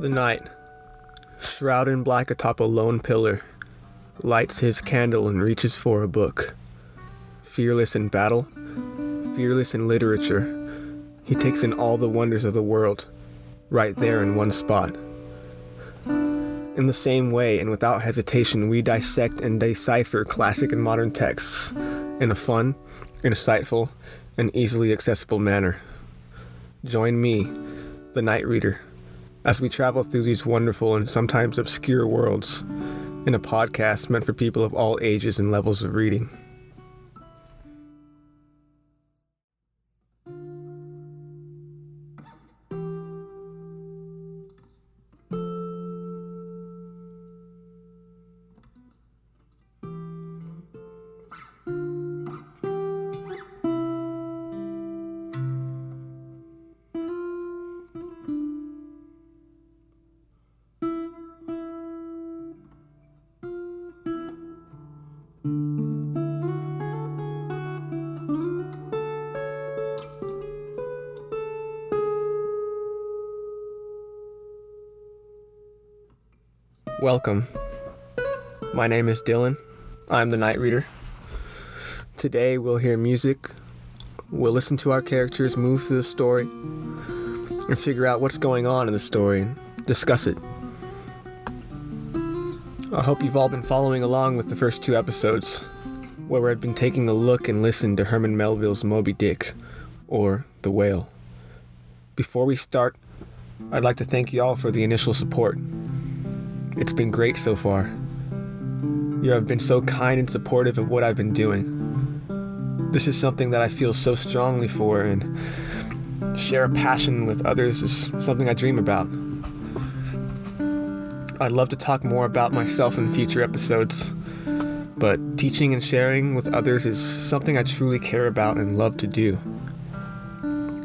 The knight, shrouded in black atop a lone pillar, lights his candle and reaches for a book. Fearless in battle, fearless in literature, he takes in all the wonders of the world, right there in one spot. In the same way and without hesitation, we dissect and decipher classic and modern texts in a fun, insightful, and easily accessible manner. Join me, the night reader, as we travel through these wonderful and sometimes obscure worlds in a podcast meant for people of all ages and levels of reading. Welcome. My name is Dylan. I'm the Night Reader. Today we'll hear music, we'll listen to our characters move through the story, and figure out what's going on in the story and discuss it. I hope you've all been following along with the first two episodes, where I've been taking a look and listen to Herman Melville's Moby Dick, or The Whale. Before we start, I'd like to thank you all for the initial support. It's been great so far. You have been so kind and supportive of what I've been doing. This is something that I feel so strongly for, and share a passion with others is something I dream about. I'd love to talk more about myself in future episodes, but teaching and sharing with others is something I truly care about and love to do.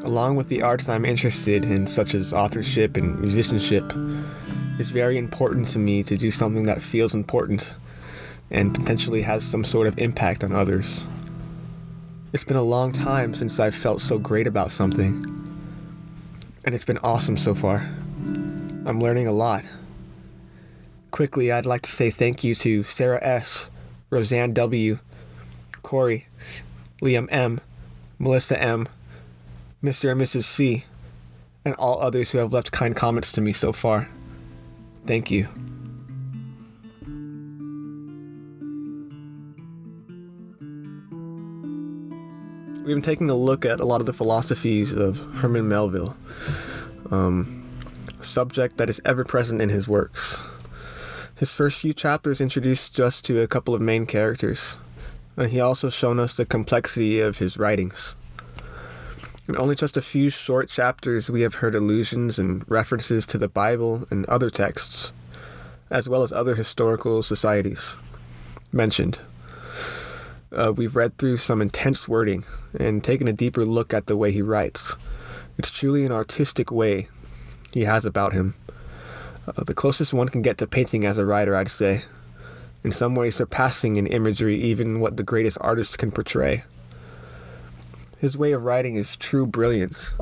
Along with the arts I'm interested in, such as authorship and musicianship, it's very important to me to do something that feels important and potentially has some sort of impact on others. It's been a long time since I've felt so great about something, and it's been awesome so far. I'm learning a lot. Quickly, I'd like to say thank you to Sarah S., Roseanne W., Corey, Liam M., Melissa M., Mr. and Mrs. C., and all others who have left kind comments to me so far. Thank you. We've been taking a look at a lot of the philosophies of Herman Melville, um, a subject that is ever present in his works. His first few chapters introduced us to a couple of main characters, and he also shown us the complexity of his writings. In only just a few short chapters, we have heard allusions and references to the Bible and other texts, as well as other historical societies mentioned. Uh, we've read through some intense wording and taken a deeper look at the way he writes. It's truly an artistic way he has about him. Uh, the closest one can get to painting as a writer, I'd say. In some ways, surpassing in imagery even what the greatest artists can portray. His way of writing is true brilliance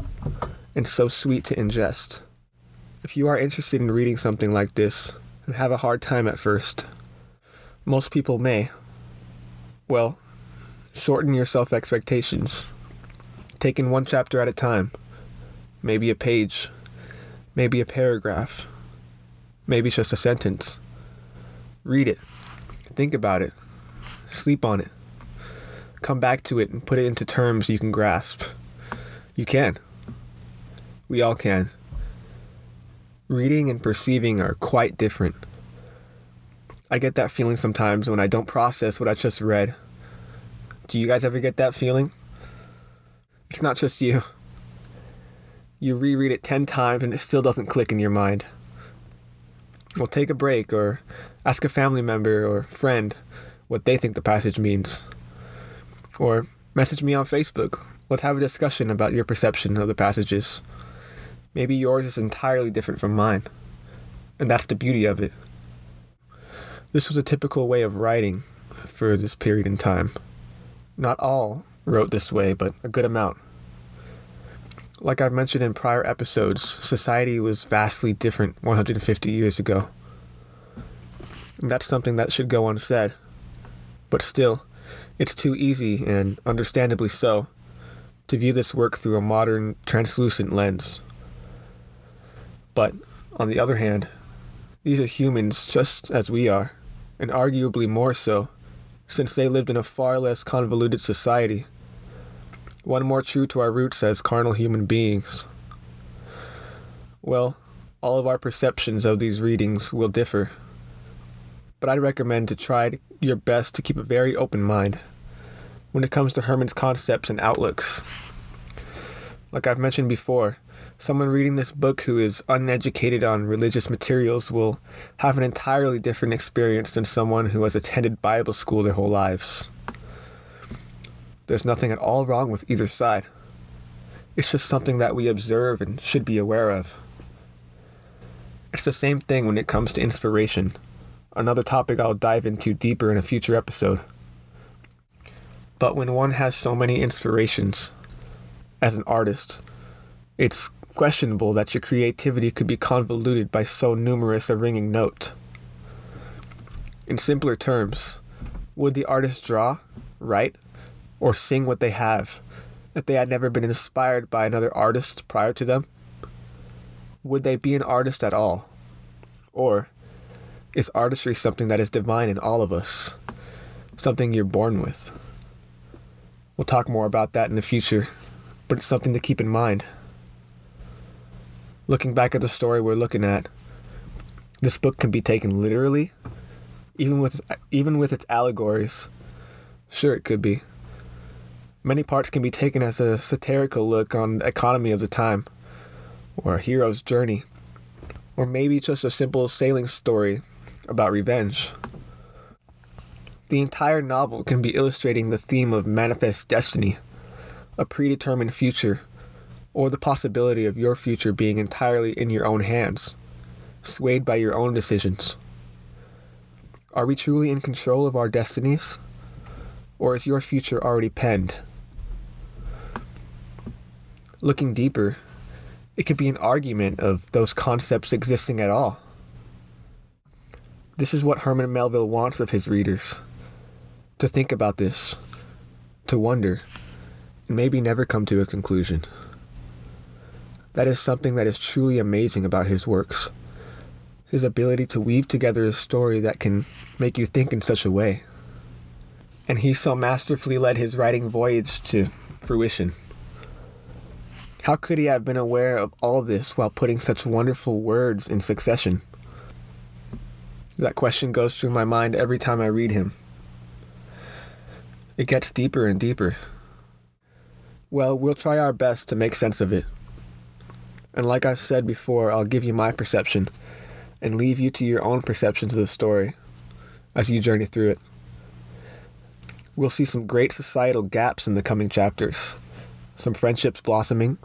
and so sweet to ingest. If you are interested in reading something like this and have a hard time at first, most people may. Well, shorten your self expectations. Take in one chapter at a time. Maybe a page. Maybe a paragraph. Maybe just a sentence. Read it. Think about it. Sleep on it come back to it and put it into terms you can grasp. You can. We all can. Reading and perceiving are quite different. I get that feeling sometimes when I don't process what I just read. Do you guys ever get that feeling? It's not just you. You reread it 10 times and it still doesn't click in your mind. Well, take a break or ask a family member or friend what they think the passage means. Or message me on Facebook. Let's have a discussion about your perception of the passages. Maybe yours is entirely different from mine. And that's the beauty of it. This was a typical way of writing for this period in time. Not all wrote this way, but a good amount. Like I've mentioned in prior episodes, society was vastly different 150 years ago. And that's something that should go unsaid. But still, it's too easy, and understandably so, to view this work through a modern, translucent lens. But, on the other hand, these are humans just as we are, and arguably more so, since they lived in a far less convoluted society one more true to our roots as carnal human beings. Well, all of our perceptions of these readings will differ, but I'd recommend to try your best to keep a very open mind when it comes to Herman's concepts and outlooks. Like I've mentioned before, someone reading this book who is uneducated on religious materials will have an entirely different experience than someone who has attended Bible school their whole lives. There's nothing at all wrong with either side. It's just something that we observe and should be aware of. It's the same thing when it comes to inspiration, another topic I'll dive into deeper in a future episode. But when one has so many inspirations, as an artist, it's questionable that your creativity could be convoluted by so numerous a ringing note. In simpler terms, would the artist draw, write, or sing what they have if they had never been inspired by another artist prior to them? Would they be an artist at all? Or is artistry something that is divine in all of us? Something you're born with? We'll talk more about that in the future, but it's something to keep in mind. Looking back at the story we're looking at, this book can be taken literally, even with even with its allegories. Sure, it could be. Many parts can be taken as a satirical look on the economy of the time, or a hero's journey, or maybe just a simple sailing story about revenge. The entire novel can be illustrating the theme of manifest destiny, a predetermined future, or the possibility of your future being entirely in your own hands, swayed by your own decisions. Are we truly in control of our destinies? Or is your future already penned? looking deeper, it could be an argument of those concepts existing at all. This is what Herman Melville wants of his readers to think about this, to wonder, and maybe never come to a conclusion. That is something that is truly amazing about his works his ability to weave together a story that can make you think in such a way. And he so masterfully led his writing voyage to fruition. How could he have been aware of all this while putting such wonderful words in succession? That question goes through my mind every time I read him. It gets deeper and deeper. Well, we'll try our best to make sense of it. And like I've said before, I'll give you my perception and leave you to your own perceptions of the story as you journey through it. We'll see some great societal gaps in the coming chapters, some friendships blossoming,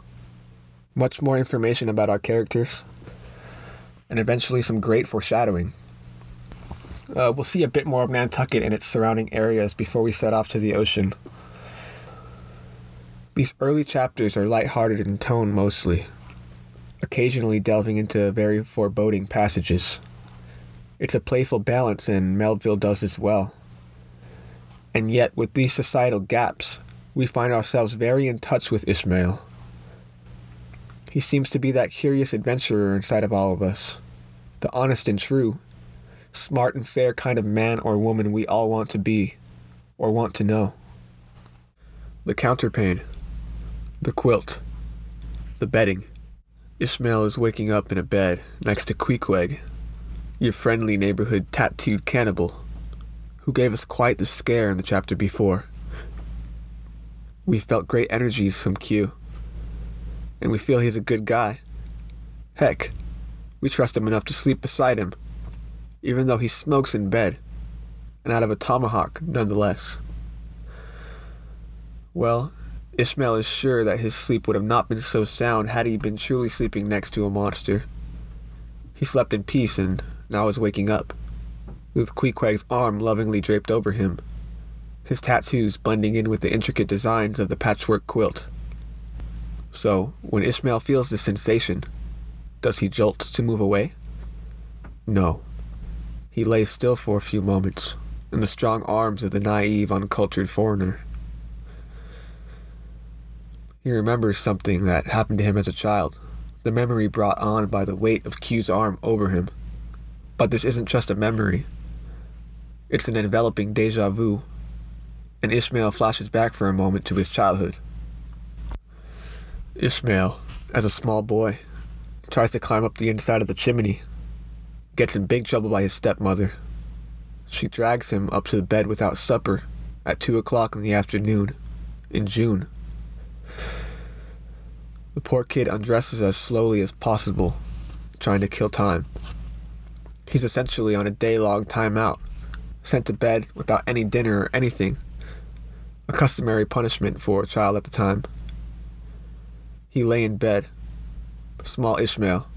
much more information about our characters, and eventually some great foreshadowing. Uh, we'll see a bit more of Nantucket and its surrounding areas before we set off to the ocean. These early chapters are light-hearted in tone mostly, occasionally delving into very foreboding passages. It's a playful balance, and Melville does this well. And yet, with these societal gaps, we find ourselves very in touch with Ishmael. He seems to be that curious adventurer inside of all of us, the honest and true, smart and fair kind of man or woman we all want to be, or want to know. The counterpane, the quilt, the bedding. Ishmael is waking up in a bed next to Queequeg, your friendly neighborhood tattooed cannibal, who gave us quite the scare in the chapter before. We felt great energies from Q and we feel he's a good guy. Heck, we trust him enough to sleep beside him, even though he smokes in bed, and out of a tomahawk nonetheless. Well, Ishmael is sure that his sleep would have not been so sound had he been truly sleeping next to a monster. He slept in peace and now is waking up, with Queequeg's arm lovingly draped over him, his tattoos blending in with the intricate designs of the patchwork quilt. So, when Ishmael feels this sensation, does he jolt to move away? No. He lay still for a few moments in the strong arms of the naive, uncultured foreigner. He remembers something that happened to him as a child, the memory brought on by the weight of Q's arm over him. But this isn't just a memory, it's an enveloping deja vu, and Ishmael flashes back for a moment to his childhood. Ishmael, as a small boy, tries to climb up the inside of the chimney, gets in big trouble by his stepmother. She drags him up to the bed without supper at two o'clock in the afternoon in June. The poor kid undresses as slowly as possible, trying to kill time. He's essentially on a day long timeout, sent to bed without any dinner or anything, a customary punishment for a child at the time. He lay in bed, small Ishmael,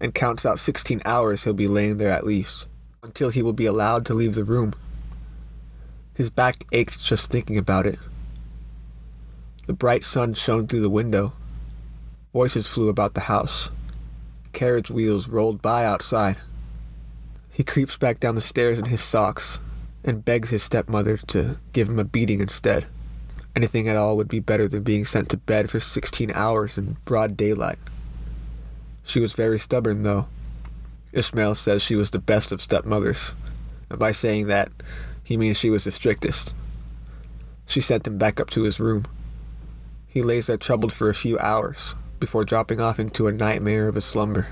and counts out 16 hours he'll be laying there at least, until he will be allowed to leave the room. His back ached just thinking about it. The bright sun shone through the window. Voices flew about the house. Carriage wheels rolled by outside. He creeps back down the stairs in his socks and begs his stepmother to give him a beating instead. Anything at all would be better than being sent to bed for 16 hours in broad daylight. She was very stubborn, though. Ishmael says she was the best of stepmothers, and by saying that, he means she was the strictest. She sent him back up to his room. He lays there troubled for a few hours before dropping off into a nightmare of a slumber.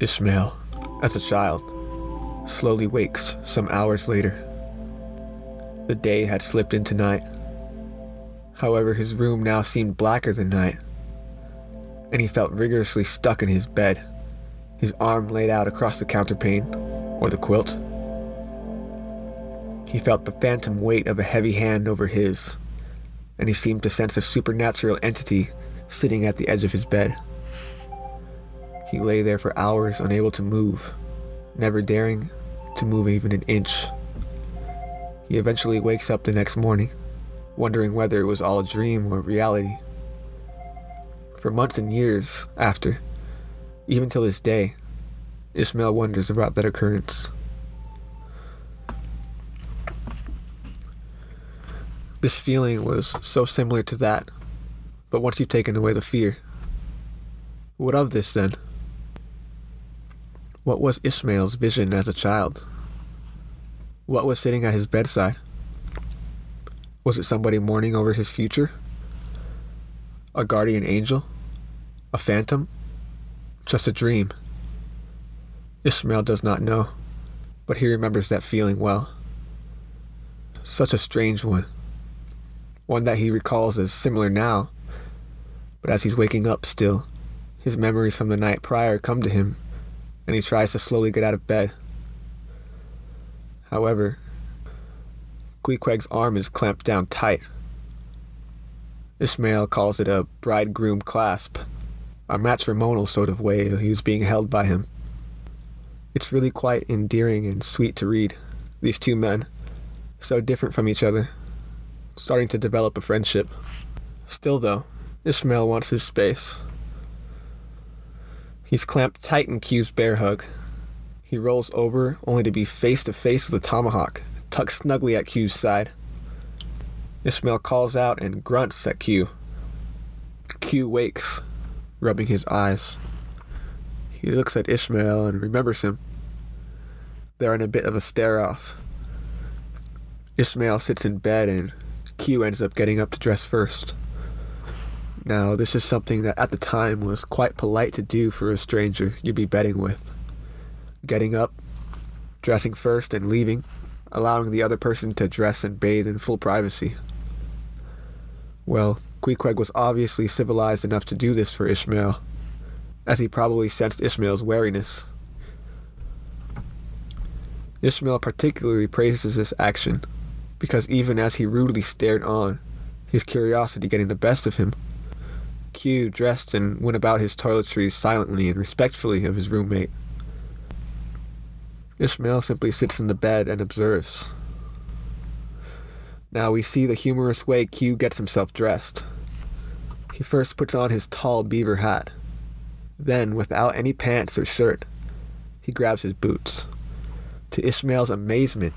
Ishmael, as a child, slowly wakes some hours later. The day had slipped into night. However, his room now seemed blacker than night, and he felt rigorously stuck in his bed, his arm laid out across the counterpane, or the quilt. He felt the phantom weight of a heavy hand over his, and he seemed to sense a supernatural entity sitting at the edge of his bed. He lay there for hours, unable to move, never daring to move even an inch. He eventually wakes up the next morning, wondering whether it was all a dream or reality. For months and years after, even till this day, Ishmael wonders about that occurrence. This feeling was so similar to that, but once you've taken away the fear, what of this then? What was Ishmael's vision as a child? What was sitting at his bedside? Was it somebody mourning over his future? A guardian angel? A phantom? Just a dream? Ishmael does not know, but he remembers that feeling well. Such a strange one. One that he recalls as similar now, but as he's waking up still, his memories from the night prior come to him and he tries to slowly get out of bed. However, Queequeg's arm is clamped down tight. Ishmael calls it a bridegroom clasp, a matrimonial sort of way he was being held by him. It's really quite endearing and sweet to read, these two men, so different from each other, starting to develop a friendship. Still, though, Ishmael wants his space. He's clamped tight in Q's bear hug. He rolls over, only to be face to face with a tomahawk, tucked snugly at Q's side. Ishmael calls out and grunts at Q. Q wakes, rubbing his eyes. He looks at Ishmael and remembers him. They're in a bit of a stare off. Ishmael sits in bed and Q ends up getting up to dress first. Now, this is something that at the time was quite polite to do for a stranger you'd be betting with. Getting up, dressing first, and leaving, allowing the other person to dress and bathe in full privacy. Well, Queequeg was obviously civilized enough to do this for Ishmael, as he probably sensed Ishmael's wariness. Ishmael particularly praises this action, because even as he rudely stared on, his curiosity getting the best of him, Q dressed and went about his toiletries silently and respectfully of his roommate. Ishmael simply sits in the bed and observes. Now we see the humorous way Q gets himself dressed. He first puts on his tall beaver hat. Then, without any pants or shirt, he grabs his boots. To Ishmael's amazement,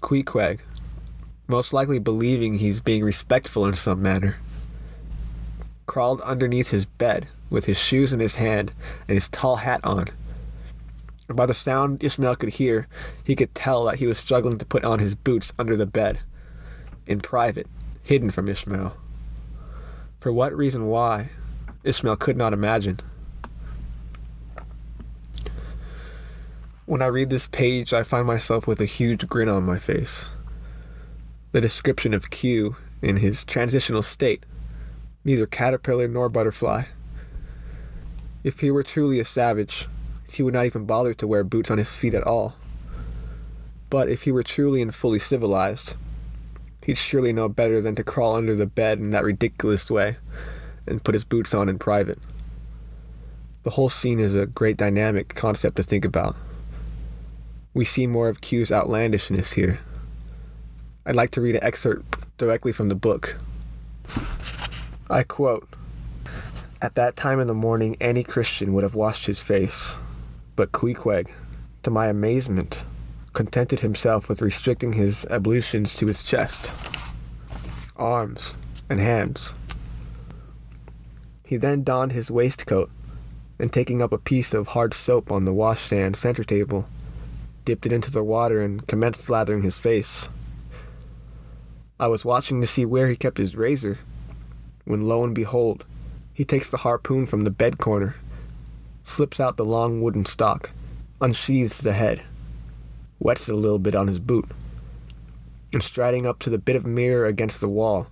Queequeg, most likely believing he's being respectful in some manner, crawled underneath his bed with his shoes in his hand and his tall hat on. By the sound Ishmael could hear, he could tell that he was struggling to put on his boots under the bed, in private, hidden from Ishmael. For what reason why, Ishmael could not imagine. When I read this page, I find myself with a huge grin on my face. The description of Q in his transitional state neither caterpillar nor butterfly. If he were truly a savage, he would not even bother to wear boots on his feet at all. But if he were truly and fully civilized, he'd surely know better than to crawl under the bed in that ridiculous way and put his boots on in private. The whole scene is a great dynamic concept to think about. We see more of Q's outlandishness here. I'd like to read an excerpt directly from the book. I quote At that time in the morning, any Christian would have washed his face, but Queequeg, to my amazement, contented himself with restricting his ablutions to his chest, arms, and hands. He then donned his waistcoat and, taking up a piece of hard soap on the washstand center table, dipped it into the water and commenced lathering his face. I was watching to see where he kept his razor when lo and behold, he takes the harpoon from the bed corner, slips out the long wooden stock, unsheathes the head, wets it a little bit on his boot, and striding up to the bit of mirror against the wall,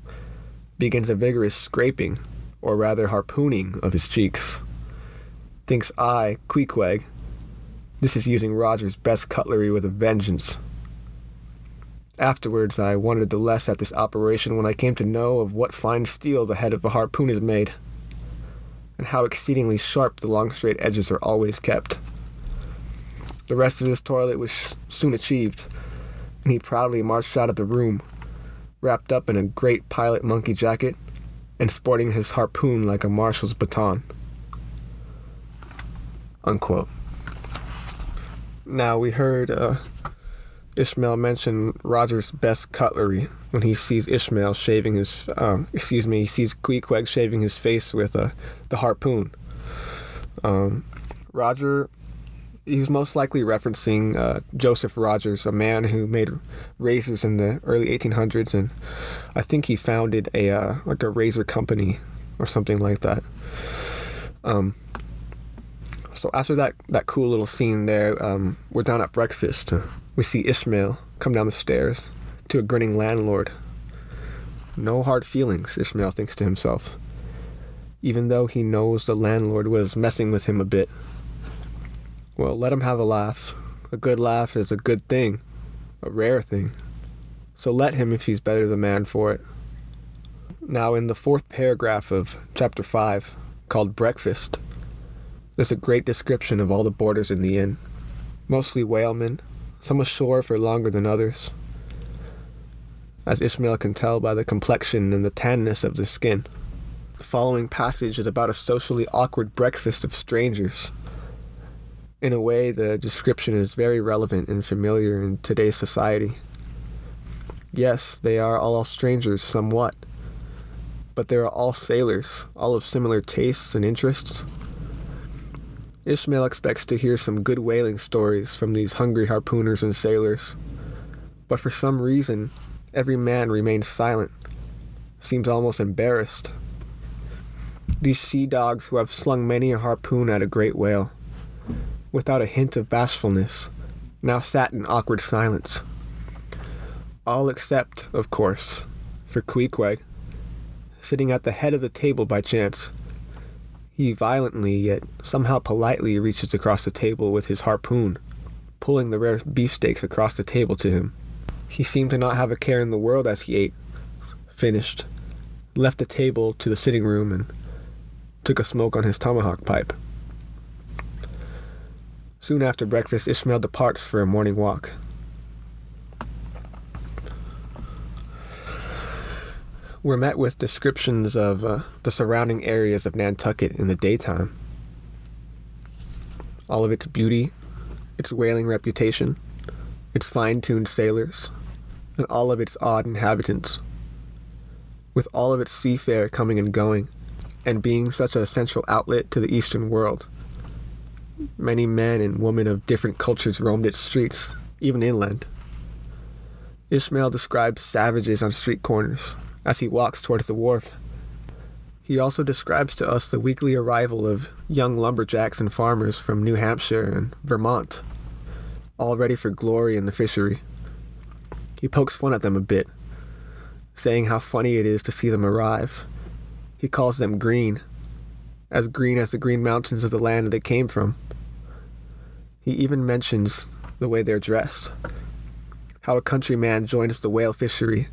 begins a vigorous scraping, or rather harpooning, of his cheeks. Thinks I, Queequeg, this is using Roger's best cutlery with a vengeance. Afterwards, I wondered the less at this operation when I came to know of what fine steel the head of a harpoon is made, and how exceedingly sharp the long straight edges are always kept. The rest of his toilet was soon achieved, and he proudly marched out of the room, wrapped up in a great pilot monkey jacket and sporting his harpoon like a marshal's baton. Unquote. Now, we heard uh, Ishmael mentioned Roger's best cutlery when he sees Ishmael shaving his, um, excuse me, he sees Queequeg shaving his face with uh, the harpoon. Um, Roger, he's most likely referencing uh, Joseph Rogers, a man who made razors in the early 1800s, and I think he founded a uh, like a razor company or something like that. Um, so after that that cool little scene there, um, we're down at breakfast we see Ishmael come down the stairs to a grinning landlord. No hard feelings, Ishmael thinks to himself, even though he knows the landlord was messing with him a bit. Well, let him have a laugh. A good laugh is a good thing, a rare thing. So let him if he's better the man for it. Now, in the fourth paragraph of chapter 5, called Breakfast, there's a great description of all the boarders in the inn, mostly whalemen some ashore for longer than others, as Ishmael can tell by the complexion and the tanness of the skin. The following passage is about a socially awkward breakfast of strangers. In a way, the description is very relevant and familiar in today's society. Yes, they are all strangers somewhat, but they are all sailors, all of similar tastes and interests. Ishmael expects to hear some good whaling stories from these hungry harpooners and sailors. But for some reason, every man remains silent, seems almost embarrassed. These sea dogs who have slung many a harpoon at a great whale, without a hint of bashfulness, now sat in awkward silence. All except, of course, for Queequeg, sitting at the head of the table by chance. He violently, yet somehow politely, reaches across the table with his harpoon, pulling the rare beefsteaks across the table to him. He seemed to not have a care in the world as he ate, finished, left the table to the sitting room, and took a smoke on his tomahawk pipe. Soon after breakfast, Ishmael departs for a morning walk. We're met with descriptions of uh, the surrounding areas of Nantucket in the daytime. All of its beauty, its whaling reputation, its fine tuned sailors, and all of its odd inhabitants. With all of its seafarer coming and going, and being such a central outlet to the Eastern world, many men and women of different cultures roamed its streets, even inland. Ishmael describes savages on street corners as he walks towards the wharf. He also describes to us the weekly arrival of young lumberjacks and farmers from New Hampshire and Vermont, all ready for glory in the fishery. He pokes fun at them a bit, saying how funny it is to see them arrive. He calls them green, as green as the green mountains of the land they came from. He even mentions the way they're dressed, how a countryman joins the whale fishery,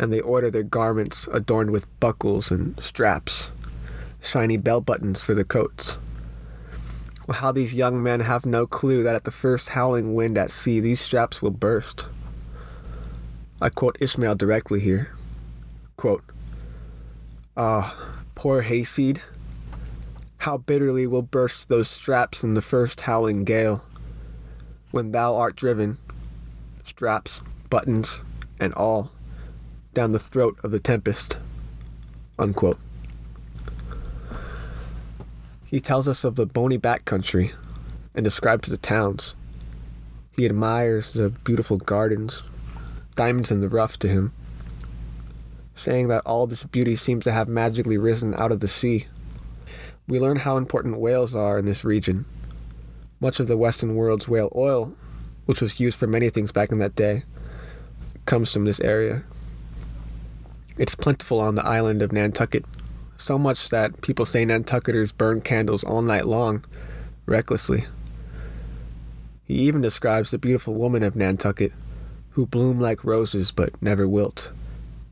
and they order their garments adorned with buckles and straps, shiny bell buttons for their coats. Well, how these young men have no clue that at the first howling wind at sea, these straps will burst. I quote Ishmael directly here. Quote, Ah, poor hayseed. How bitterly will burst those straps in the first howling gale. When thou art driven, straps, buttons, and all, down the throat of the tempest. Unquote. He tells us of the bony back country and describes the towns. He admires the beautiful gardens, diamonds in the rough to him, saying that all this beauty seems to have magically risen out of the sea. We learn how important whales are in this region. Much of the Western world's whale oil, which was used for many things back in that day, comes from this area. It's plentiful on the island of Nantucket, so much that people say Nantucketers burn candles all night long, recklessly. He even describes the beautiful woman of Nantucket, who bloom like roses but never wilt.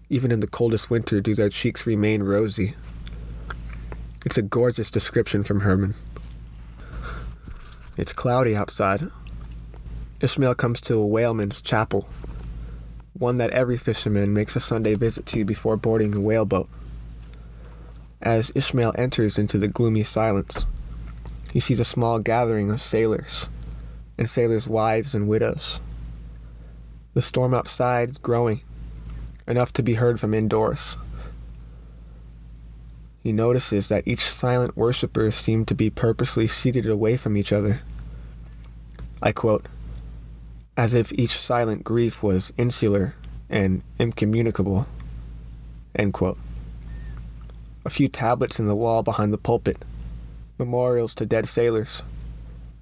Even in the coldest winter do their cheeks remain rosy. It's a gorgeous description from Herman. It's cloudy outside. Ishmael comes to a whaleman's chapel, one that every fisherman makes a Sunday visit to before boarding a whaleboat. As Ishmael enters into the gloomy silence, he sees a small gathering of sailors and sailors' wives and widows. The storm outside is growing, enough to be heard from indoors. He notices that each silent worshipper seemed to be purposely seated away from each other. I quote, as if each silent grief was insular and incommunicable. A few tablets in the wall behind the pulpit, memorials to dead sailors,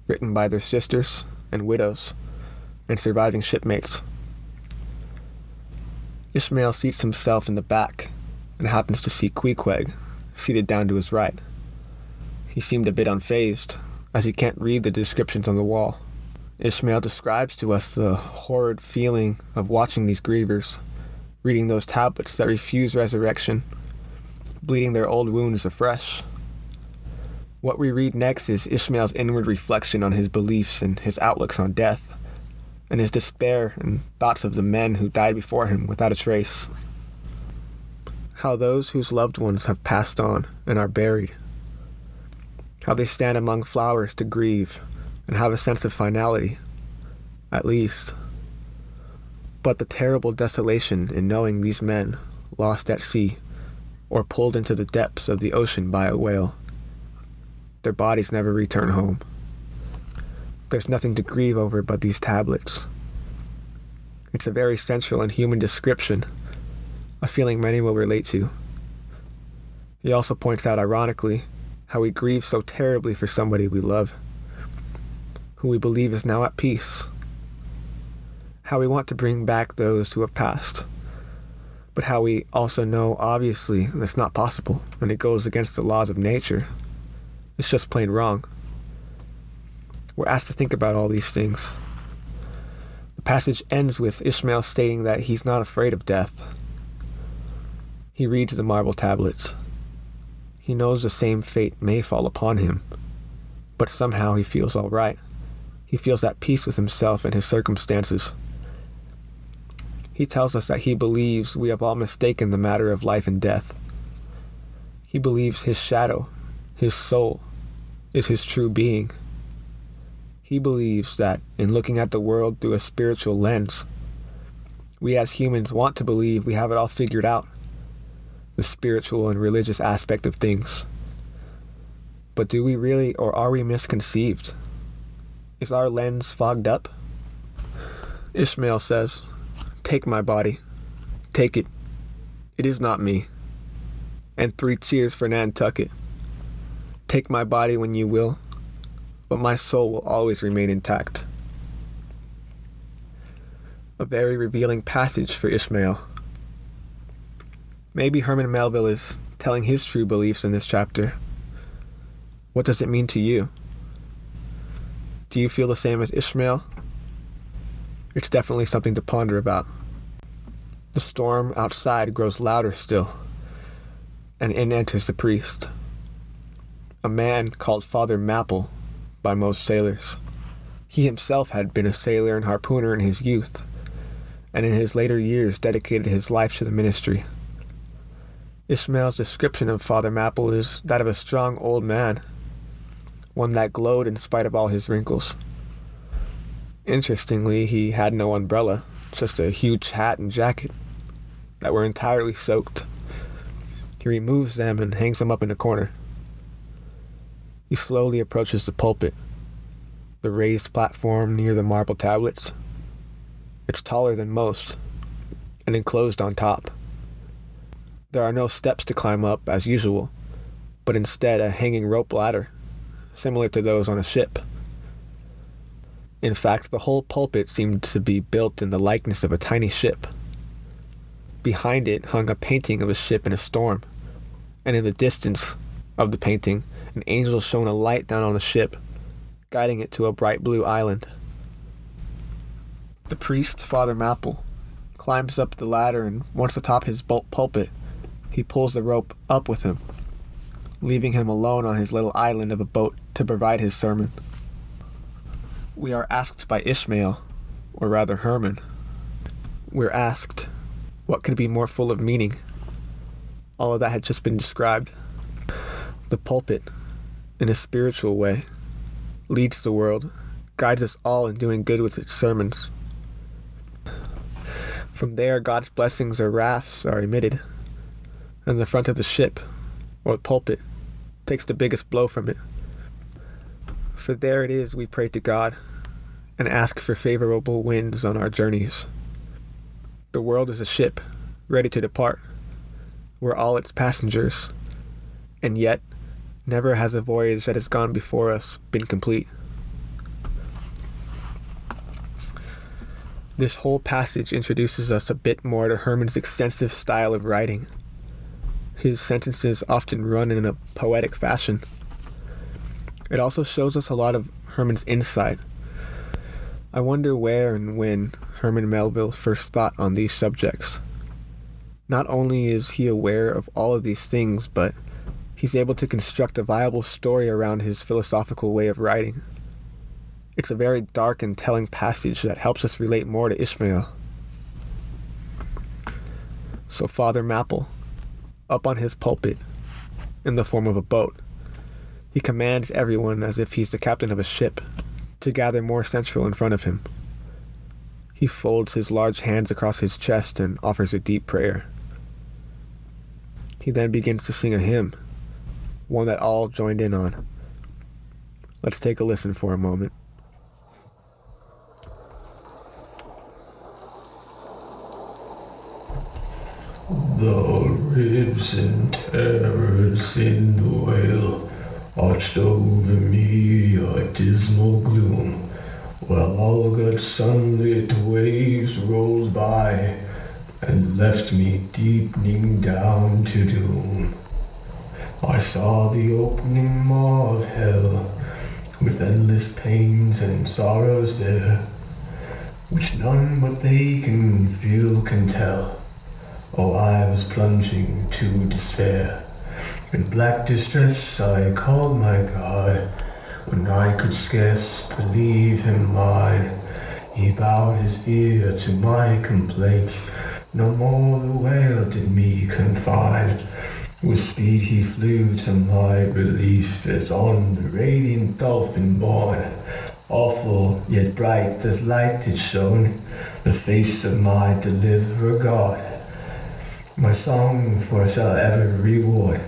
written by their sisters and widows and surviving shipmates. Ishmael seats himself in the back and happens to see Queequeg seated down to his right. He seemed a bit unfazed, as he can't read the descriptions on the wall. Ishmael describes to us the horrid feeling of watching these grievers, reading those tablets that refuse resurrection, bleeding their old wounds afresh. What we read next is Ishmael's inward reflection on his beliefs and his outlooks on death, and his despair and thoughts of the men who died before him without a trace. How those whose loved ones have passed on and are buried. How they stand among flowers to grieve and have a sense of finality, at least. But the terrible desolation in knowing these men lost at sea or pulled into the depths of the ocean by a whale. Their bodies never return home. There's nothing to grieve over but these tablets. It's a very central and human description, a feeling many will relate to. He also points out, ironically, how we grieve so terribly for somebody we love, who we believe is now at peace, how we want to bring back those who have passed, but how we also know, obviously, that's not possible and it goes against the laws of nature. It's just plain wrong. We're asked to think about all these things. The passage ends with Ishmael stating that he's not afraid of death. He reads the marble tablets. He knows the same fate may fall upon him, but somehow he feels all right. He feels at peace with himself and his circumstances. He tells us that he believes we have all mistaken the matter of life and death. He believes his shadow, his soul, is his true being. He believes that in looking at the world through a spiritual lens, we as humans want to believe we have it all figured out the spiritual and religious aspect of things. But do we really, or are we misconceived? Is our lens fogged up? Ishmael says, Take my body. Take it. It is not me. And three cheers for Nantucket. Take my body when you will, but my soul will always remain intact. A very revealing passage for Ishmael. Maybe Herman Melville is telling his true beliefs in this chapter. What does it mean to you? Do you feel the same as Ishmael? It's definitely something to ponder about. The storm outside grows louder still, and in enters the priest, a man called Father Mapple by most sailors. He himself had been a sailor and harpooner in his youth, and in his later years dedicated his life to the ministry. Ishmael's description of Father Mapple is that of a strong old man, one that glowed in spite of all his wrinkles. Interestingly, he had no umbrella, just a huge hat and jacket that were entirely soaked. He removes them and hangs them up in a corner. He slowly approaches the pulpit, the raised platform near the marble tablets. It's taller than most, and enclosed on top. There are no steps to climb up as usual, but instead a hanging rope ladder, similar to those on a ship. In fact, the whole pulpit seemed to be built in the likeness of a tiny ship. Behind it hung a painting of a ship in a storm, and in the distance of the painting, an angel shone a light down on the ship, guiding it to a bright blue island. The priest, Father Mapple, climbs up the ladder and once atop his pulpit, he pulls the rope up with him, leaving him alone on his little island of a boat to provide his sermon. We are asked by Ishmael, or rather Herman, we're asked, what could be more full of meaning? All of that had just been described. The pulpit, in a spiritual way, leads the world, guides us all in doing good with its sermons. From there, God's blessings or wraths are emitted and the front of the ship, or pulpit, takes the biggest blow from it. For there it is we pray to God and ask for favorable winds on our journeys. The world is a ship, ready to depart. We're all its passengers, and yet never has a voyage that has gone before us been complete. This whole passage introduces us a bit more to Herman's extensive style of writing. His sentences often run in a poetic fashion. It also shows us a lot of Herman's insight. I wonder where and when Herman Melville first thought on these subjects. Not only is he aware of all of these things, but he's able to construct a viable story around his philosophical way of writing. It's a very dark and telling passage that helps us relate more to Ishmael. So, Father Mapple, up on his pulpit in the form of a boat. He commands everyone as if he's the captain of a ship to gather more central in front of him. He folds his large hands across his chest and offers a deep prayer. He then begins to sing a hymn, one that all joined in on. Let's take a listen for a moment. The ribs and terrors in the whale arched over me a dismal gloom, while all good sunlit waves rolled by and left me deepening down to doom. I saw the opening maw of hell, with endless pains and sorrows there, which none but they can feel can tell. Oh, I was plunging to despair. In black distress I called my God, when I could scarce believe him mine. He bowed his ear to my complaints, no more the whale did me confide. With speed he flew to my relief, as on the radiant dolphin borne. Awful yet bright as light it shone, the face of my deliverer God. My song for shall ever reward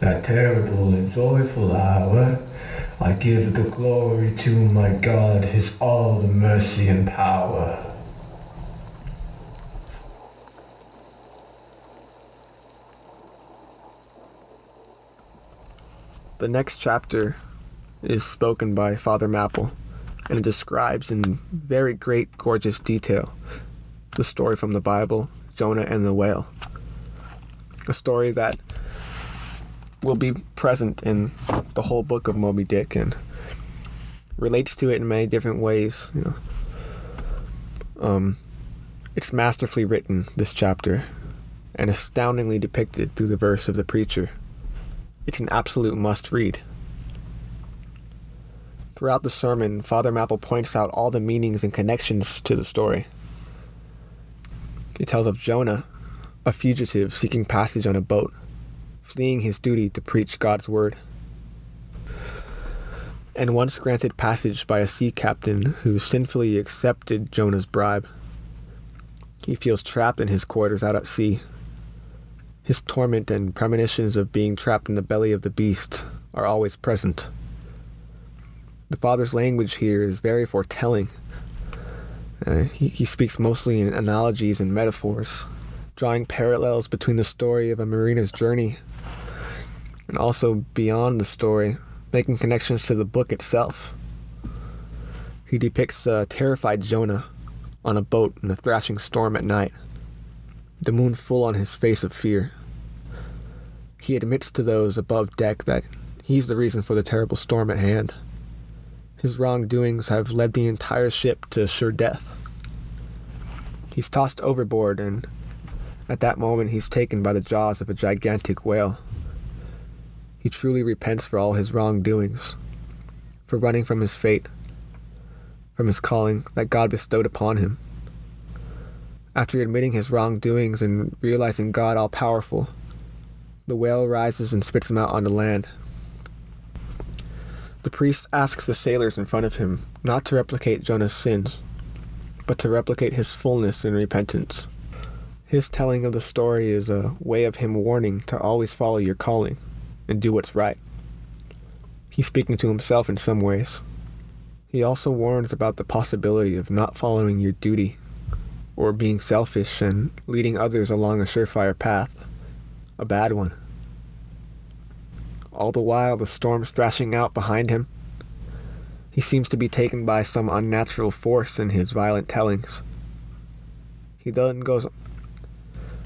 that terrible and joyful hour. I give the glory to my God, his all the mercy and power. The next chapter is spoken by Father Mapple, and it describes in very great, gorgeous detail the story from the Bible, Jonah and the whale. A story that will be present in the whole book of Moby Dick and relates to it in many different ways. You know, um, it's masterfully written. This chapter, and astoundingly depicted through the verse of the preacher. It's an absolute must read. Throughout the sermon, Father Mapple points out all the meanings and connections to the story. He tells of Jonah, a fugitive seeking passage on a boat, fleeing his duty to preach God's word. And once granted passage by a sea captain who sinfully accepted Jonah's bribe, he feels trapped in his quarters out at sea his torment and premonitions of being trapped in the belly of the beast are always present. The Father's language here is very foretelling. Uh, he, he speaks mostly in analogies and metaphors, drawing parallels between the story of a mariner's journey and also beyond the story, making connections to the book itself. He depicts a terrified Jonah on a boat in a thrashing storm at night, the moon full on his face of fear. He admits to those above deck that he's the reason for the terrible storm at hand. His wrongdoings have led the entire ship to sure death. He's tossed overboard, and at that moment he's taken by the jaws of a gigantic whale. He truly repents for all his wrongdoings, for running from his fate, from his calling that God bestowed upon him. After admitting his wrongdoings and realizing God all powerful, the whale rises and spits him out on the land. The priest asks the sailors in front of him not to replicate Jonah's sins, but to replicate his fullness in repentance. His telling of the story is a way of him warning to always follow your calling and do what's right. He's speaking to himself in some ways. He also warns about the possibility of not following your duty or being selfish and leading others along a surefire path a bad one. All the while, the storm's thrashing out behind him. He seems to be taken by some unnatural force in his violent tellings. He then goes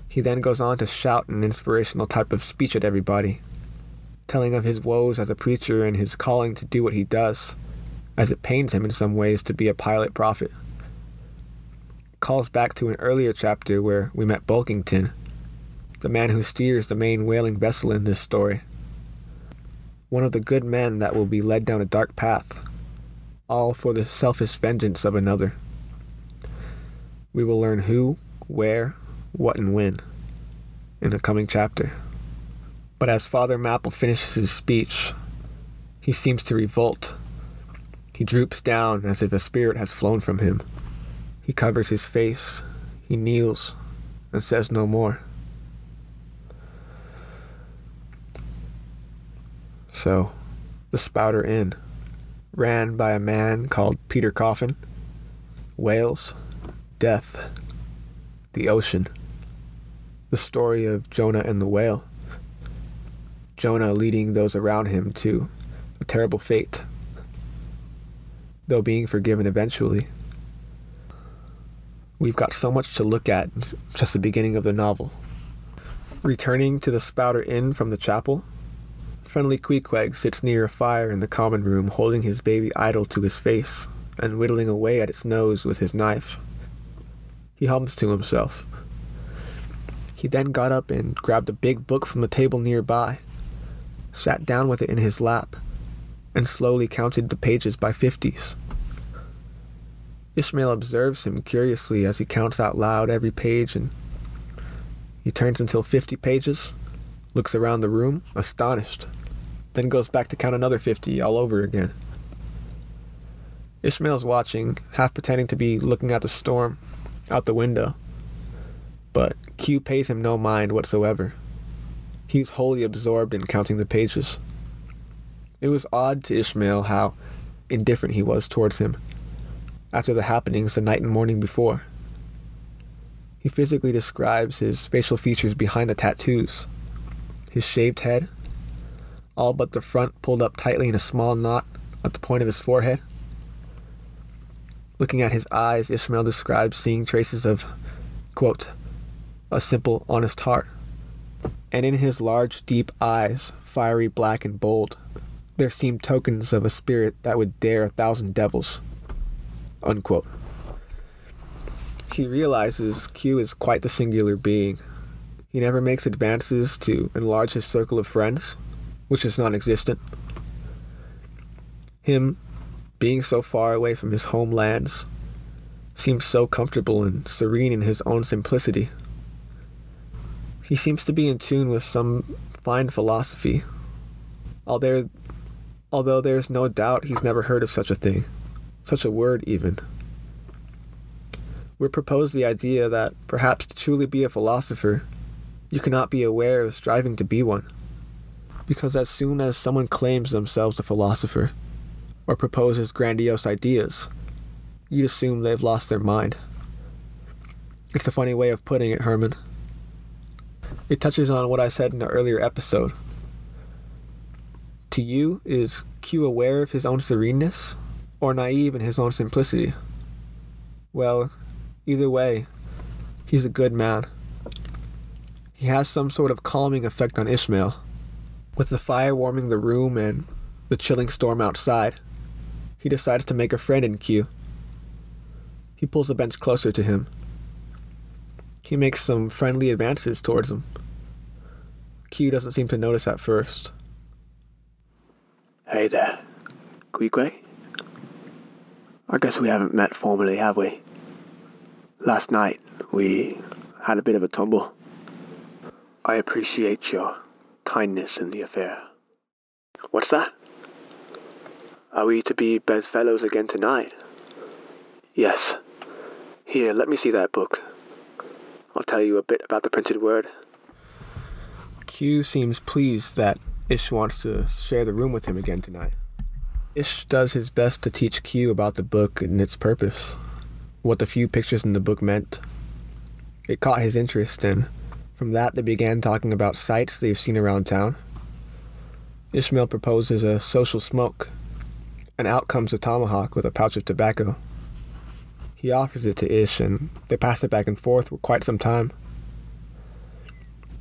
he then goes on to shout an inspirational type of speech at everybody, telling of his woes as a preacher and his calling to do what he does, as it pains him in some ways to be a pilot prophet. Calls back to an earlier chapter where we met Bulkington, the man who steers the main whaling vessel in this story. One of the good men that will be led down a dark path, all for the selfish vengeance of another. We will learn who, where, what, and when in the coming chapter. But as Father Mapple finishes his speech, he seems to revolt. He droops down as if a spirit has flown from him. He covers his face, he kneels, and says no more. So, The Spouter Inn, ran by a man called Peter Coffin, whales, death, the ocean, the story of Jonah and the whale. Jonah leading those around him to a terrible fate, though being forgiven eventually. We've got so much to look at, just the beginning of the novel. Returning to the Spouter Inn from the chapel, friendly Queequeg sits near a fire in the common room holding his baby idol to his face and whittling away at its nose with his knife. He hums to himself. He then got up and grabbed a big book from the table nearby, sat down with it in his lap, and slowly counted the pages by fifties. Ishmael observes him curiously as he counts out loud every page and he turns until 50 pages, looks around the room, astonished, then goes back to count another 50 all over again. Ishmael's watching, half pretending to be looking at the storm out the window, but Q pays him no mind whatsoever. He's wholly absorbed in counting the pages. It was odd to Ishmael how indifferent he was towards him after the happenings the night and morning before. He physically describes his facial features behind the tattoos his shaved head, all but the front pulled up tightly in a small knot at the point of his forehead. Looking at his eyes, Ishmael describes seeing traces of, quote, a simple, honest heart. And in his large, deep eyes, fiery black and bold, there seemed tokens of a spirit that would dare a thousand devils. Unquote. He realizes Q is quite the singular being. He never makes advances to enlarge his circle of friends, which is non existent. Him, being so far away from his homelands, seems so comfortable and serene in his own simplicity. He seems to be in tune with some fine philosophy, although, although there's no doubt he's never heard of such a thing such a word even. We propose the idea that perhaps to truly be a philosopher, you cannot be aware of striving to be one. Because as soon as someone claims themselves a philosopher, or proposes grandiose ideas, you'd assume they've lost their mind. It's a funny way of putting it, Herman. It touches on what I said in an earlier episode. To you, is Q aware of his own sereneness? or naive in his own simplicity. Well, either way, he's a good man. He has some sort of calming effect on Ishmael. With the fire warming the room and the chilling storm outside, he decides to make a friend in Q. He pulls a bench closer to him. He makes some friendly advances towards him. Q doesn't seem to notice at first. Hey there, Queequeg? I guess we haven't met formally, have we? Last night, we had a bit of a tumble. I appreciate your kindness in the affair. What's that? Are we to be bedfellows again tonight? Yes. Here, let me see that book. I'll tell you a bit about the printed word. Q seems pleased that Ish wants to share the room with him again tonight. Ish does his best to teach Q about the book and its purpose, what the few pictures in the book meant. It caught his interest, and from that they began talking about sights they've seen around town. Ishmael proposes a social smoke, and out comes a tomahawk with a pouch of tobacco. He offers it to Ish, and they pass it back and forth for quite some time.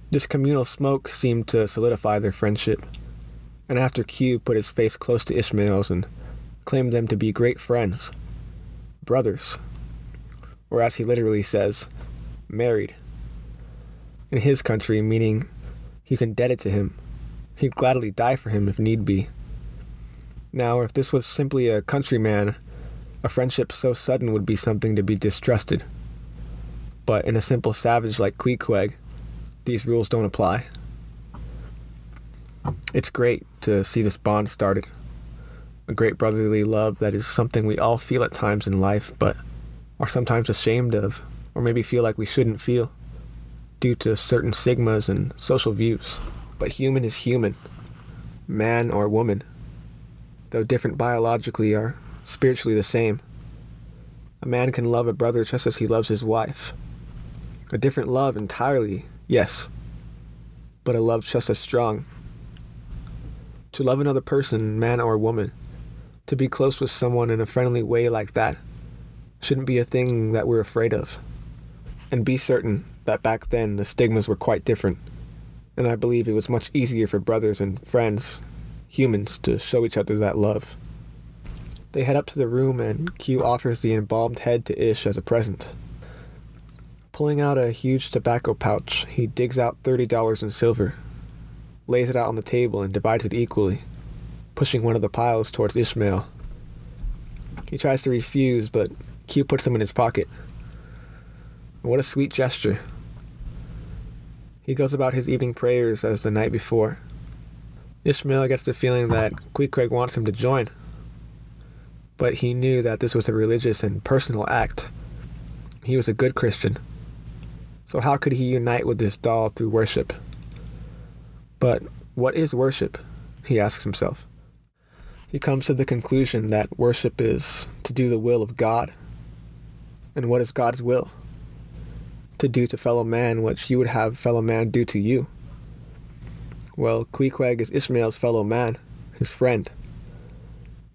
This communal smoke seemed to solidify their friendship and after Q put his face close to Ishmael's and claimed them to be great friends, brothers, or as he literally says, married. In his country, meaning he's indebted to him. He'd gladly die for him if need be. Now, if this was simply a countryman, a friendship so sudden would be something to be distrusted. But in a simple savage like Queequeg, these rules don't apply. It's great to see this bond started. A great brotherly love that is something we all feel at times in life, but are sometimes ashamed of, or maybe feel like we shouldn't feel, due to certain stigmas and social views. But human is human, man or woman, though different biologically, are spiritually the same. A man can love a brother just as he loves his wife. A different love entirely, Yes. But a love just as strong. To love another person, man or woman, to be close with someone in a friendly way like that, shouldn't be a thing that we're afraid of. And be certain that back then the stigmas were quite different, and I believe it was much easier for brothers and friends, humans, to show each other that love. They head up to the room, and Q offers the embalmed head to Ish as a present. Pulling out a huge tobacco pouch, he digs out $30 in silver, lays it out on the table, and divides it equally, pushing one of the piles towards Ishmael. He tries to refuse, but Q puts them in his pocket. What a sweet gesture. He goes about his evening prayers as the night before. Ishmael gets the feeling that Queequeg wants him to join but he knew that this was a religious and personal act. He was a good Christian. So, how could he unite with this doll through worship? But what is worship? He asks himself. He comes to the conclusion that worship is to do the will of God. And what is God's will? To do to fellow man what you would have fellow man do to you. Well, Queequeg is Ishmael's fellow man, his friend.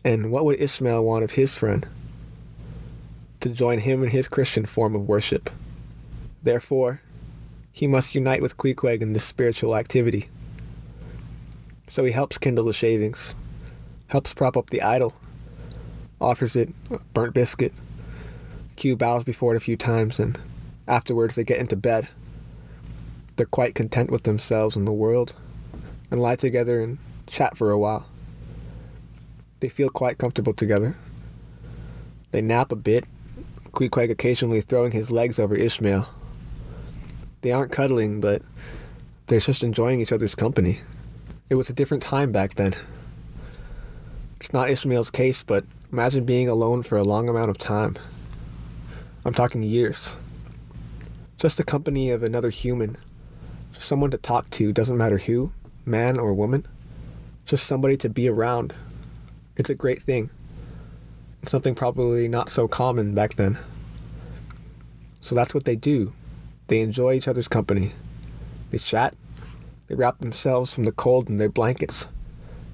And what would Ishmael want of his friend? To join him in his Christian form of worship. Therefore, he must unite with Queequeg in this spiritual activity. So he helps kindle the shavings, helps prop up the idol, offers it burnt biscuit. Q bows before it a few times, and afterwards they get into bed. They're quite content with themselves and the world, and lie together and chat for a while. They feel quite comfortable together. They nap a bit, Queequeg occasionally throwing his legs over Ishmael. They aren't cuddling, but they're just enjoying each other's company. It was a different time back then. It's not Ishmael's case, but imagine being alone for a long amount of time. I'm talking years. Just the company of another human. Just someone to talk to, doesn't matter who, man or woman. Just somebody to be around. It's a great thing. something probably not so common back then. So that's what they do. They enjoy each other's company. They chat. They wrap themselves from the cold in their blankets.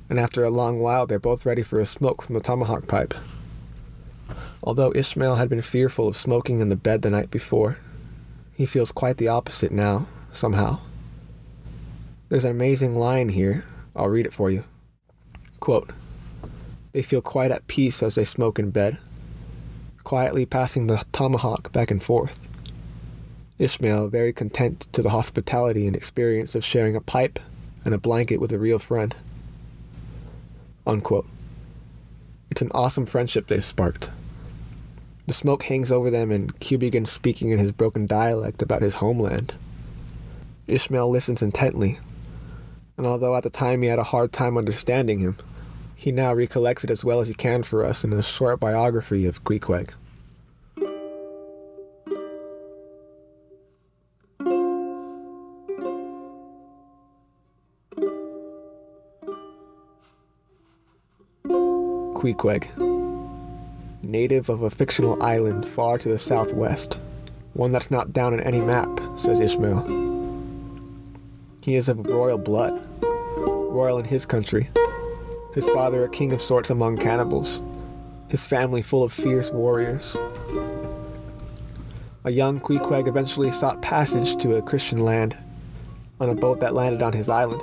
And after a long while, they're both ready for a smoke from the tomahawk pipe. Although Ishmael had been fearful of smoking in the bed the night before, he feels quite the opposite now, somehow. There's an amazing line here. I'll read it for you. Quote, they feel quite at peace as they smoke in bed, quietly passing the tomahawk back and forth. Ishmael very content to the hospitality and experience of sharing a pipe and a blanket with a real friend. Unquote. It's an awesome friendship they've sparked. The smoke hangs over them, and Q begins speaking in his broken dialect about his homeland. Ishmael listens intently, and although at the time he had a hard time understanding him, he now recollects it as well as he can for us in a short biography of Queequeg. Queequeg, native of a fictional island far to the southwest, one that's not down in any map, says Ishmael. He is of royal blood, royal in his country, his father a king of sorts among cannibals, his family full of fierce warriors. A young Queequeg eventually sought passage to a Christian land on a boat that landed on his island.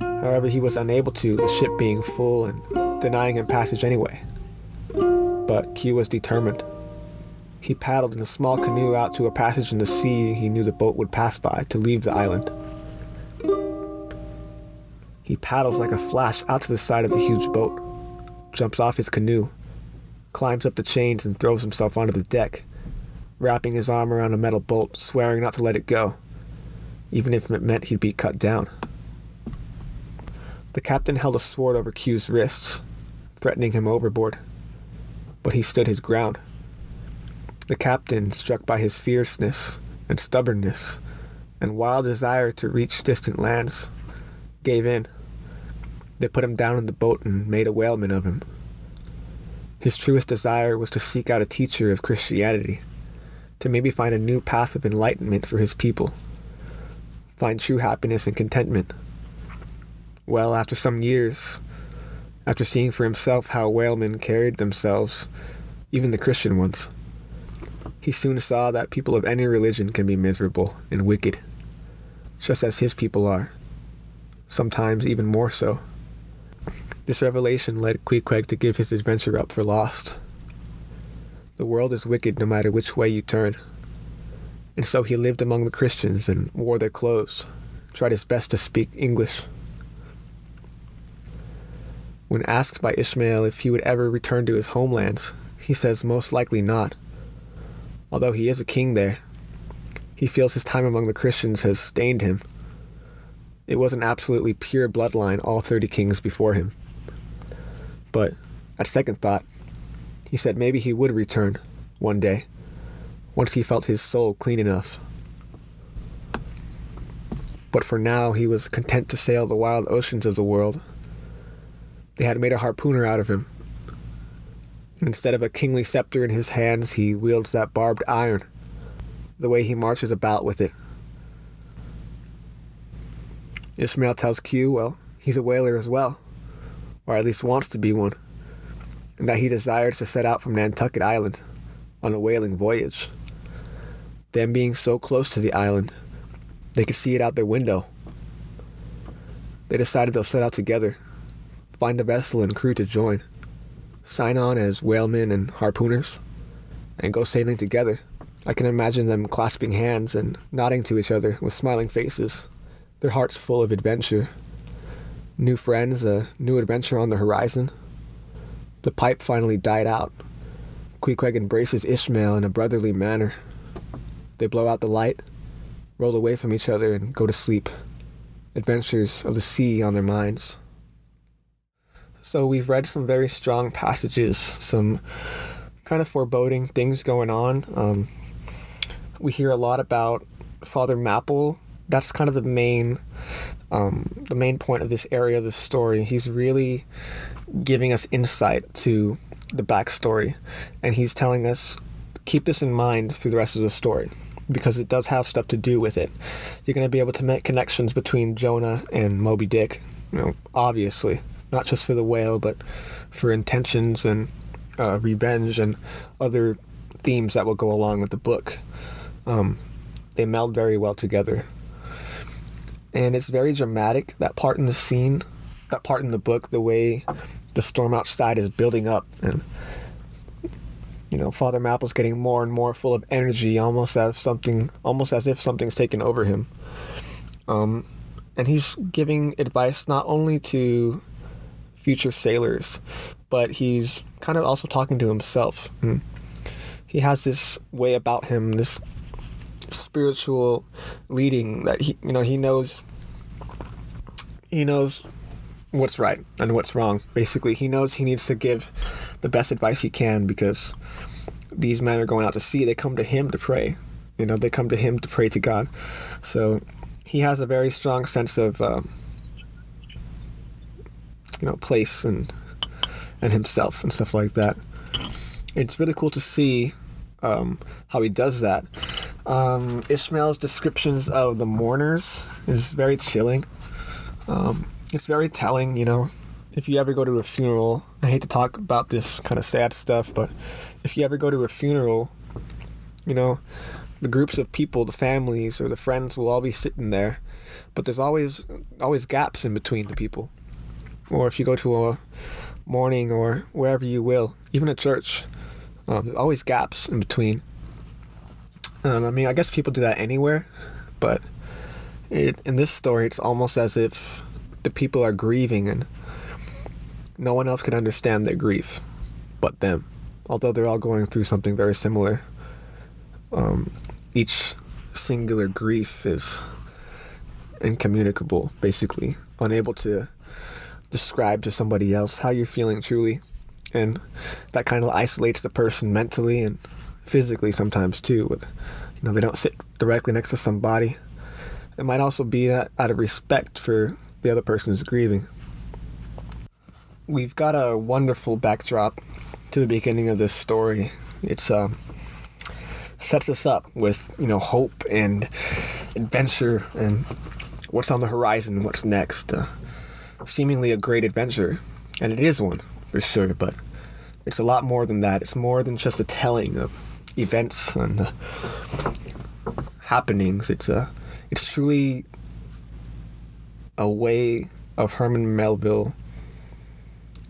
However, he was unable to, the ship being full and denying him passage anyway. But Q was determined. He paddled in a small canoe out to a passage in the sea he knew the boat would pass by to leave the island. He paddles like a flash out to the side of the huge boat, jumps off his canoe, climbs up the chains, and throws himself onto the deck, wrapping his arm around a metal bolt, swearing not to let it go, even if it meant he'd be cut down. The captain held a sword over Q's wrists, threatening him overboard, but he stood his ground. The captain, struck by his fierceness and stubbornness and wild desire to reach distant lands, gave in. They put him down in the boat and made a whaleman of him. His truest desire was to seek out a teacher of Christianity, to maybe find a new path of enlightenment for his people. find true happiness and contentment. Well, after some years, after seeing for himself how whalemen carried themselves, even the Christian ones, he soon saw that people of any religion can be miserable and wicked, just as his people are, sometimes even more so. This revelation led Queequeg to give his adventure up for lost. The world is wicked no matter which way you turn. And so he lived among the Christians and wore their clothes, tried his best to speak English. When asked by Ishmael if he would ever return to his homelands, he says most likely not. Although he is a king there, he feels his time among the Christians has stained him. It was an absolutely pure bloodline, all 30 kings before him. But at second thought, he said maybe he would return one day, once he felt his soul clean enough. But for now, he was content to sail the wild oceans of the world. They had made a harpooner out of him. Instead of a kingly scepter in his hands, he wields that barbed iron, the way he marches about with it. Ishmael tells Q, well, he's a whaler as well or at least wants to be one, and that he desires to set out from Nantucket Island on a whaling voyage. Them being so close to the island, they could see it out their window. They decided they'll set out together, find a vessel and crew to join, sign on as whalemen and harpooners, and go sailing together. I can imagine them clasping hands and nodding to each other with smiling faces, their hearts full of adventure new friends, a new adventure on the horizon. The pipe finally died out. Queequeg embraces Ishmael in a brotherly manner. They blow out the light, roll away from each other, and go to sleep. Adventures of the sea on their minds. So we've read some very strong passages, some kind of foreboding things going on. Um, we hear a lot about Father Mapple. That's kind of the main um, the main point of this area of the story. He's really giving us insight to the backstory, and he's telling us keep this in mind through the rest of the story because it does have stuff to do with it. You're going to be able to make connections between Jonah and Moby Dick, you know, obviously, not just for the whale, but for intentions and uh, revenge and other themes that will go along with the book. Um, they meld very well together and it's very dramatic. That part in the scene, that part in the book, the way the storm outside is building up, and you know, Father Mapple's getting more and more full of energy, almost as something, almost as if something's taken over him. Um, and he's giving advice not only to future sailors, but he's kind of also talking to himself. And he has this way about him, this spiritual leading that he you know he knows he knows what's right and what's wrong. Basically he knows he needs to give the best advice he can because these men are going out to sea. They come to him to pray. You know they come to him to pray to god. So he has a very strong sense of um, you know place and and himself and stuff like that. It's really cool to see um, how he does that um, Ishmael's descriptions of the mourners is very chilling. Um, it's very telling, you know. If you ever go to a funeral, I hate to talk about this kind of sad stuff, but if you ever go to a funeral, you know, the groups of people, the families or the friends will all be sitting there, but there's always always gaps in between the people. Or if you go to a mourning or wherever you will, even a church, um, there's always gaps in between. Um, I mean, I guess people do that anywhere, but it, in this story, it's almost as if the people are grieving and no one else can understand their grief but them. Although they're all going through something very similar, um, each singular grief is incommunicable, basically, unable to describe to somebody else how you're feeling truly. And that kind of isolates the person mentally and physically sometimes too. With, you know, they don't sit directly next to somebody. It might also be that out of respect for the other person who's grieving. We've got a wonderful backdrop to the beginning of this story. It's um, sets us up with you know hope and adventure and what's on the horizon, what's next. Uh, seemingly a great adventure, and it is one for sure, but it's a lot more than that. It's more than just a telling of events and uh, happenings. It's a, it's truly a way of Herman Melville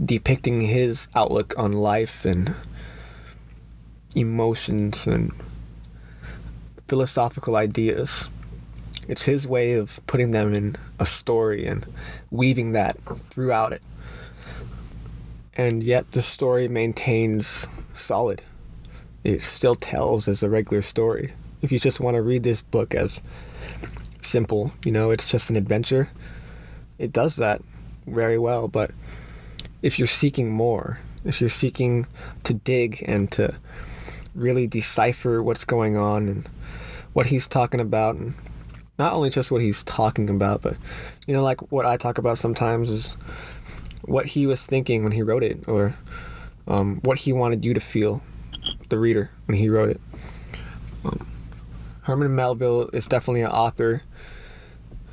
depicting his outlook on life and emotions and philosophical ideas. It's his way of putting them in a story and weaving that throughout it. And yet the story maintains solid. It still tells as a regular story. If you just want to read this book as simple, you know, it's just an adventure, it does that very well. But if you're seeking more, if you're seeking to dig and to really decipher what's going on and what he's talking about and not only just what he's talking about but you know like what i talk about sometimes is what he was thinking when he wrote it or um, what he wanted you to feel the reader when he wrote it um, herman melville is definitely an author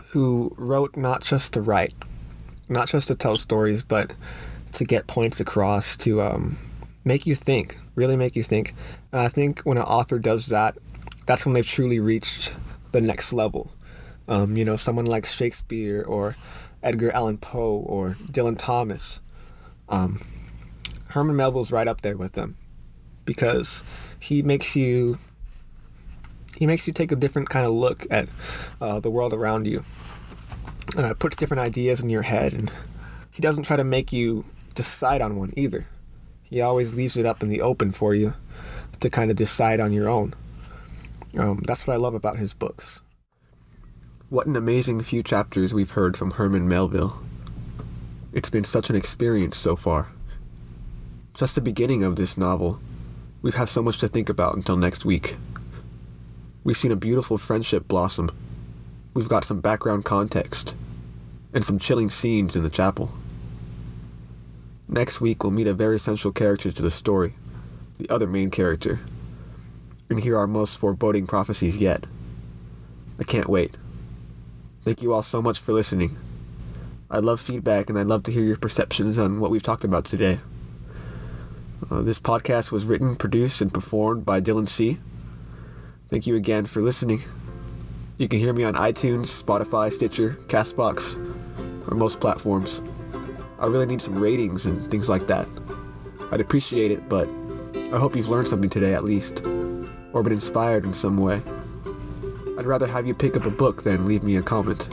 who wrote not just to write not just to tell stories but to get points across to um, make you think really make you think and i think when an author does that that's when they've truly reached the next level. Um, you know, someone like Shakespeare or Edgar Allan Poe or Dylan Thomas. Um, Herman Melville's right up there with them because he makes you he makes you take a different kind of look at uh, the world around you. Uh, puts different ideas in your head, and he doesn't try to make you decide on one either. He always leaves it up in the open for you to kind of decide on your own. Um, that's what I love about his books. What an amazing few chapters we've heard from Herman Melville. It's been such an experience so far. Just the beginning of this novel. We've had so much to think about until next week. We've seen a beautiful friendship blossom. We've got some background context. And some chilling scenes in the chapel. Next week, we'll meet a very central character to the story the other main character, and hear our most foreboding prophecies yet. I can't wait. Thank you all so much for listening. I love feedback and I'd love to hear your perceptions on what we've talked about today. Uh, this podcast was written, produced, and performed by Dylan C. Thank you again for listening. You can hear me on iTunes, Spotify, Stitcher, Castbox, or most platforms. I really need some ratings and things like that. I'd appreciate it, but I hope you've learned something today at least or been inspired in some way. I'd rather have you pick up a book than leave me a comment.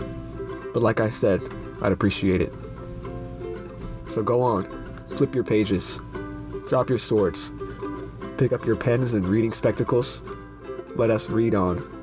But like I said, I'd appreciate it. So go on, flip your pages, drop your swords, pick up your pens and reading spectacles. Let us read on.